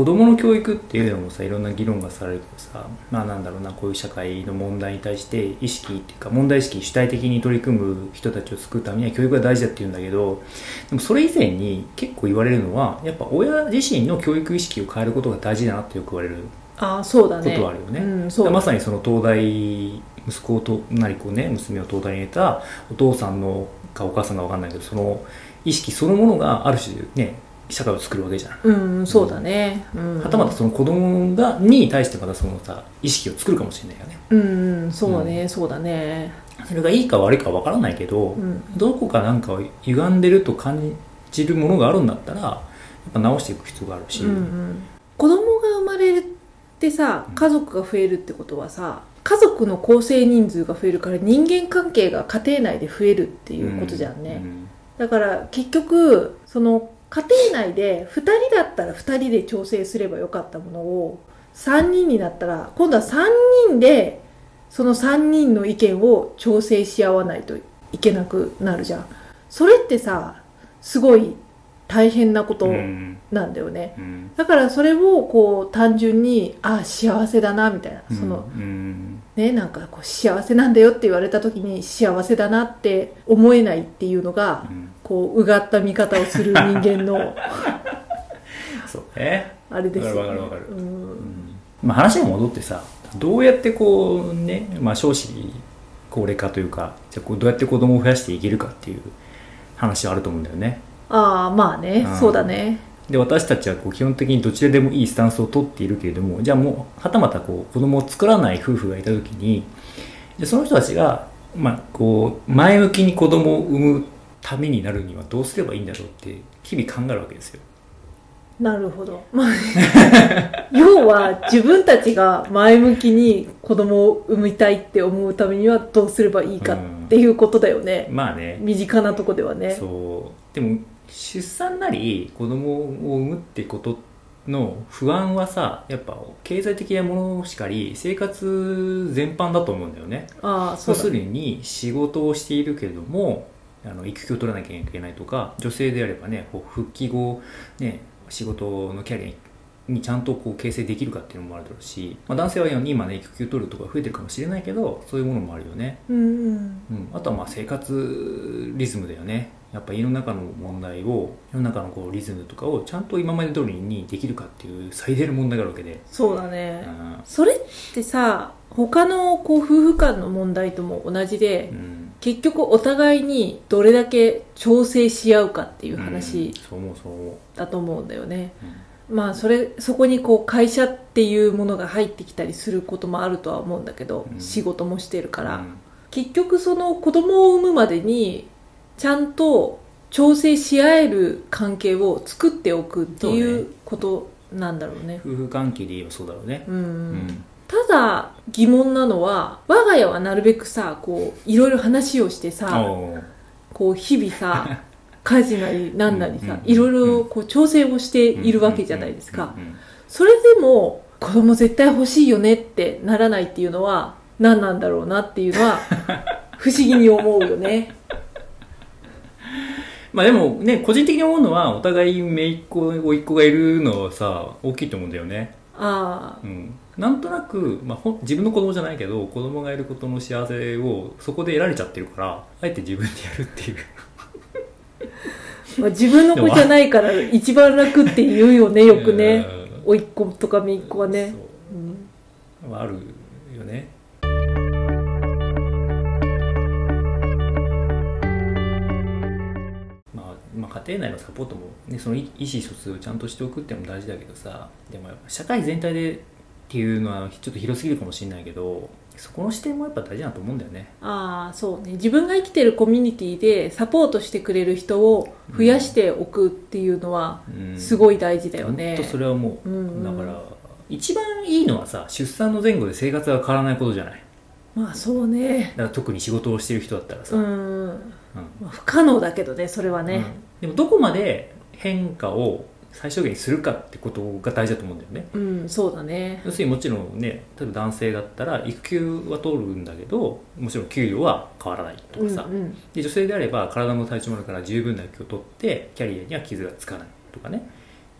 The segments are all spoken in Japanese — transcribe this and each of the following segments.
子供の教育っていうのもさいろんな議論がされるけどさまあなんだろうなこういう社会の問題に対して意識っていうか問題意識主体的に取り組む人たちを作るためには教育が大事だっていうんだけどでもそれ以前に結構言われるのはやっぱ親自身の教育意識を変えることが大事だなってよく言われるああそうだこねとはあるよね。うん、そうまさにその東大息子をとなりこうね娘を東大に入れたお父さんのかお母さんが分かんないけどその意識そのものがある種ね社会を作るわけじゃん。うんそうだね、うん、はたまたその子供がに対してまたそのさ意識を作るかもしれないよね。うんうんそうだね、そうだね。それがいいか悪いか分からないけど、うん。どこかなんかを歪んでると感じるものがあるんだったらやっぱ直していく必要があるし、うんうん、子供が生まれてさ家族が増えるってことはさ家族の構成人数が増えるから人間関係が家庭内で増えるっていうことじゃんね、うん。だから結局その家庭内で2人だったら2人で調整すればよかったものを3人になったら今度は3人でその3人の意見を調整し合わないといけなくなるじゃん。それってさすごい大変なことうん。なんだよね、うん。だからそれをこう単純にああ幸せだなみたいな。その、うんねなんかこう幸せなんだよって言われた時に幸せだなって思えないっていうのがうん。こううがった見方をする人間の そうね。あれですよ、ね、わかるわかるわかる。うん。まあ、話が戻ってさどうやってこうね、まあ、少子高齢化というかじゃあこうどうやって子供を増やしていけるかっていう話はあると思うんだよね。ああまあね、うん。そうだねで私たちはこう基本的にどちらでもいいスタンスを取っているけれどもじゃあもうはたまたこう子供を作らない夫婦がいた時にじゃあその人たちが、まあ、こう前向きに子供を産むためになるにはどうすればいいんだろうって日々考えるわけですよ。なるほど、ま あ要は自分たちが前向きに子供を産みたいって思うためにはどうすればいいかっていうことだよね、まあね。身近なとこではね。そう。でも出産なり子供を産むってことの不安はさやっぱ経済的なものしかり生活全般だと思うんだよね。ああそううだるに仕事をしているけれどもあの育休を取らなきゃいけないとか女性であればね復帰後、ね、仕事のキャリアにちゃんとこう形成できるかっていうのもあるだろうし、まあ、男性は今ね育休取るとか増えてるかもしれないけどそういうものもあるよね。うんうん。うん、あとはまあ生活リズムだよねやっぱ家の中の問題を世の中のこうリズムとかをちゃんと今まで通りにできるかっていう最大の問題があるわけで、そうだね、うそれってさ他のこう夫婦間の問題とも同じで、ん。結局お互いにどれだけ調整し合うかっていううん。話だと思うんだよね、うん。まあそれそこにこう会社っていうものが入ってきたりすることもあるとは思うんだけど、うん。仕事もしてるから、うん結局その子供を産むまでにちゃんと調整し合える関係を作っておくっていそううことなんだろうね。夫婦関係で言えばそうだろうね、うん、うん。ただ疑問なのは我が家はなるべくさこういろいろ話をしてさこう日々さ 家事なりなんなりさいろいろこう調整をしているわけじゃないですか。それでも子供絶対欲しいよねってならないっていうのは何なんだろうなっていうのは不思議に思うよね まあでもね個人的に思うのはお互い姪っ子甥っ子がいるのはさ大きいと思うんだよね。ああ。うん、なんとなく、まあ、ほん自分の子供じゃないけど子供がいることの幸せをそこで得られちゃってるからあえて自分でやるっていう。まあ、自分の子じゃないから一番楽って言うよね よくね。うん甥っ子とか姪っ子はね。う。ん。そうあるよね家庭内のサポートも、ね、その意意思疎通をちゃんとしておくっていうのも大事だけどさでもやっぱ社会全体でっていうのはちょっと広すぎるかもしれないけどそこの視点もやっぱ大事だと思うんだよね。ああそうね。自分が生きてるコミュニティでサポートしてくれる人を増やしておくっていうのはすいごい大事だよね、本当それはもう、うん。うんだから一番いいのはさ出産の前後で生活が変わらないことじゃない？まあそうね。だから特に仕事をしてる人だったらさ、ううんん、まあ不可能だけどねそれはね、でもどこまで変化を最小限にするかってことが大事だと思うんだよね。うん、そうだね。要するにもちろんね例えば男性だったら育休は取るんだけどもちろん給料は変わらないとかさ、うんうん。で女性であれば体の体調もあるから十分な育休を取ってキャリアには傷がつかないとかね。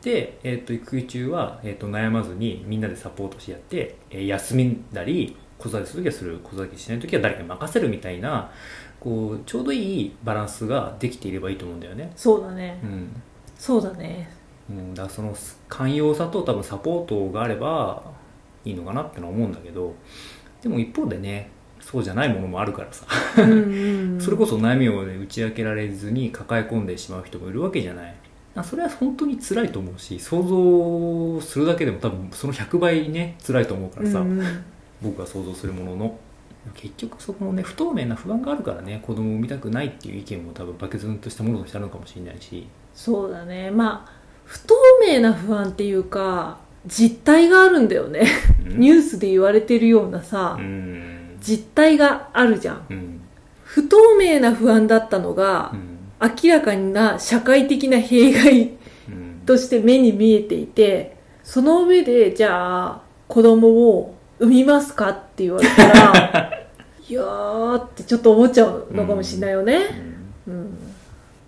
で、えー、と育休中は、えー、と悩まずにみんなでサポートし合って、えー休みんだり子育てする時はする。子育てしない時は誰かに任せるみたいなこうちょうどいいバランスができていればいいと思うんだよね。そうだね。うん。そうだね。うん、だその寛容さと多分サポートがあればいいのかなってのは思うんだけどでも一方でねそうじゃないものもあるからさ、それこそ悩みを、ね、打ち明けられずに抱え込んでしまう人もいるわけじゃない。あそれは本当に辛いと思うし想像するだけでも多分その100倍ね辛いと思うからさ、うんうん。僕が想像するものの結局そこのね不透明な不安があるからね子供を産みたくないっていう意見も多分漠然としたものとしてあるのかもしれないし。そうだね。まあ不透明な不安っていうか実態があるんだよね。うん。ニュースで言われてるようなさ、うん。実態があるじゃん。うん。不透明な不安だったのがう、ん。明らかな社会的な弊害うん。として目に見えていてその上でじゃあ子供を産みますか？って言われたら いやーってちょっと思っちゃうのかもしれないよね、うん。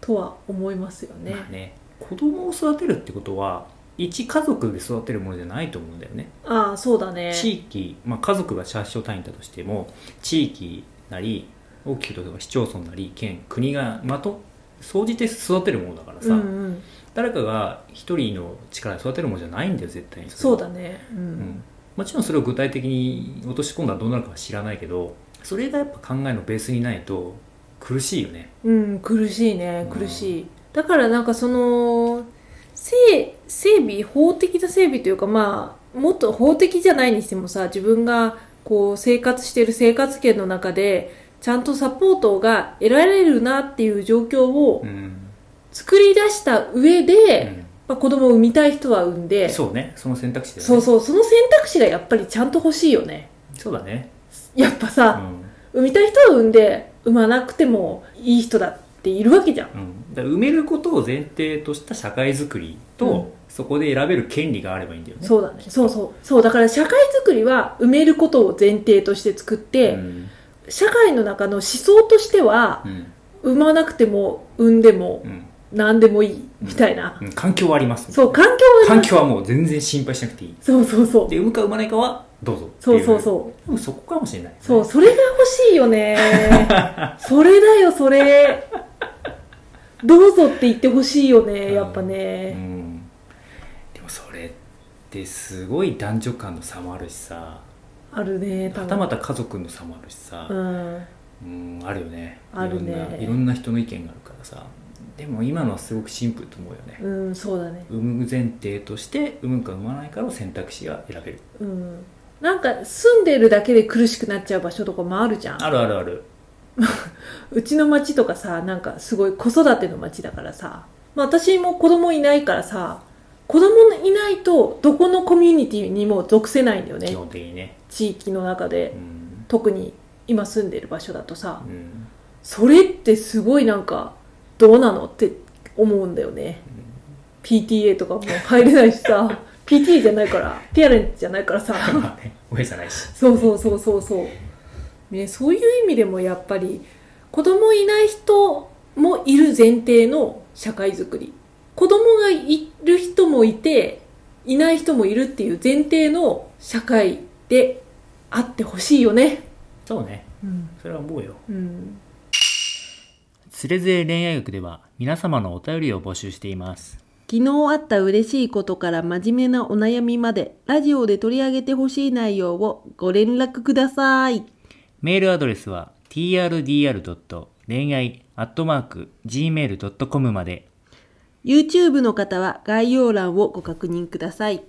とは思いますよね。まあね。子供を育てるってことは一家族で育てるものじゃないと思うんだよね。ああそうだね。地域、まあ、家族が社長単位だとしても地域なり大きくと市町村なり県国がまと総じて育てるものだからさ、うんうん。誰かが一人の力で育てるものじゃないんだよ絶対にそうだね。ううんん、もちろんそれを具体的に落とし込んだらどうなるかは知らないけどそれがやっぱ考えのベースにないと苦しいよね。うん、苦しいねうん。苦しい、だからなんかその整整備法的な整備というかまあもっと法的じゃないにしてもさ自分がこう生活している生活圏の中でちゃんとサポートが得られるなっていう状況をうん、作り出した上で、うんまあ、子供を産みたい人は産んでそうね。その選択肢で、ね、そうそう。その選択肢がやっぱりちゃんと欲しいよね。そうだね、やっぱうさ、ん。産みたい人は産んで産まなくてもいい人だっているわけじゃん。うん、だから埋めることを前提とした社会づくりと、うん。そこで選べる権利があればいいんだよね。そうだね。そうそう。そうだから社会づくりは埋めることを前提として作って、うん。社会の中の思想としてはうん。産まなくても産んでもうん何でもいいみたいな、うん。環境はあります。そう環境は環境はもう全然心配しなくていい。そうそうそう。で産むか産まないかはどうぞ。そいうそうそう。多分そこかもしれない、そうそれが欲しいよね。それだよそれ。どうぞって言ってほしいよねやっぱうねん、でもそれってすごい男女間の差もあるしさ。あるねはたまた家族の差もあるしさ。う、ん。うん、あるよね。あるね。いろんないろんな人の意見があるからさでも今のはすごくシンプルと思うよね、うんそうだね。産む前提として産むか産まないかの選択肢が選べる。うん。なんか住んでるだけで苦しくなっちゃう場所とかもあるじゃん。あるあるある うちの町とかさなんかすごい子育ての町だからさ、まあ、私も子供いないからさ子供いないとどこのコミュニティにも属せないんだよ基ね本的にね。地域の中で。うん、特に今住んでる場所だとさ。うん。それってすごいなんかどうなのって思うんだよね。PTA とかも入れないしさ。PTA じゃないからペアレンツじゃないからさ。親じゃないし。そうそうそうそうそう、ね、そういう意味でもやっぱり子供いない人もいる前提の社会づくり。子供がいる人もいていない人もいるっていう前提の社会であってほしいよね。そうね。うん、それは思うよ。うん、つれづれ恋愛学では皆様のお便りを募集しています。昨日あった嬉しいことから真面目なお悩みまでラジオで取り上げてほしい内容をご連絡ください。メールアドレスは trdr. 恋愛 .gmail.com まで。YouTube の方は概要欄をご確認ください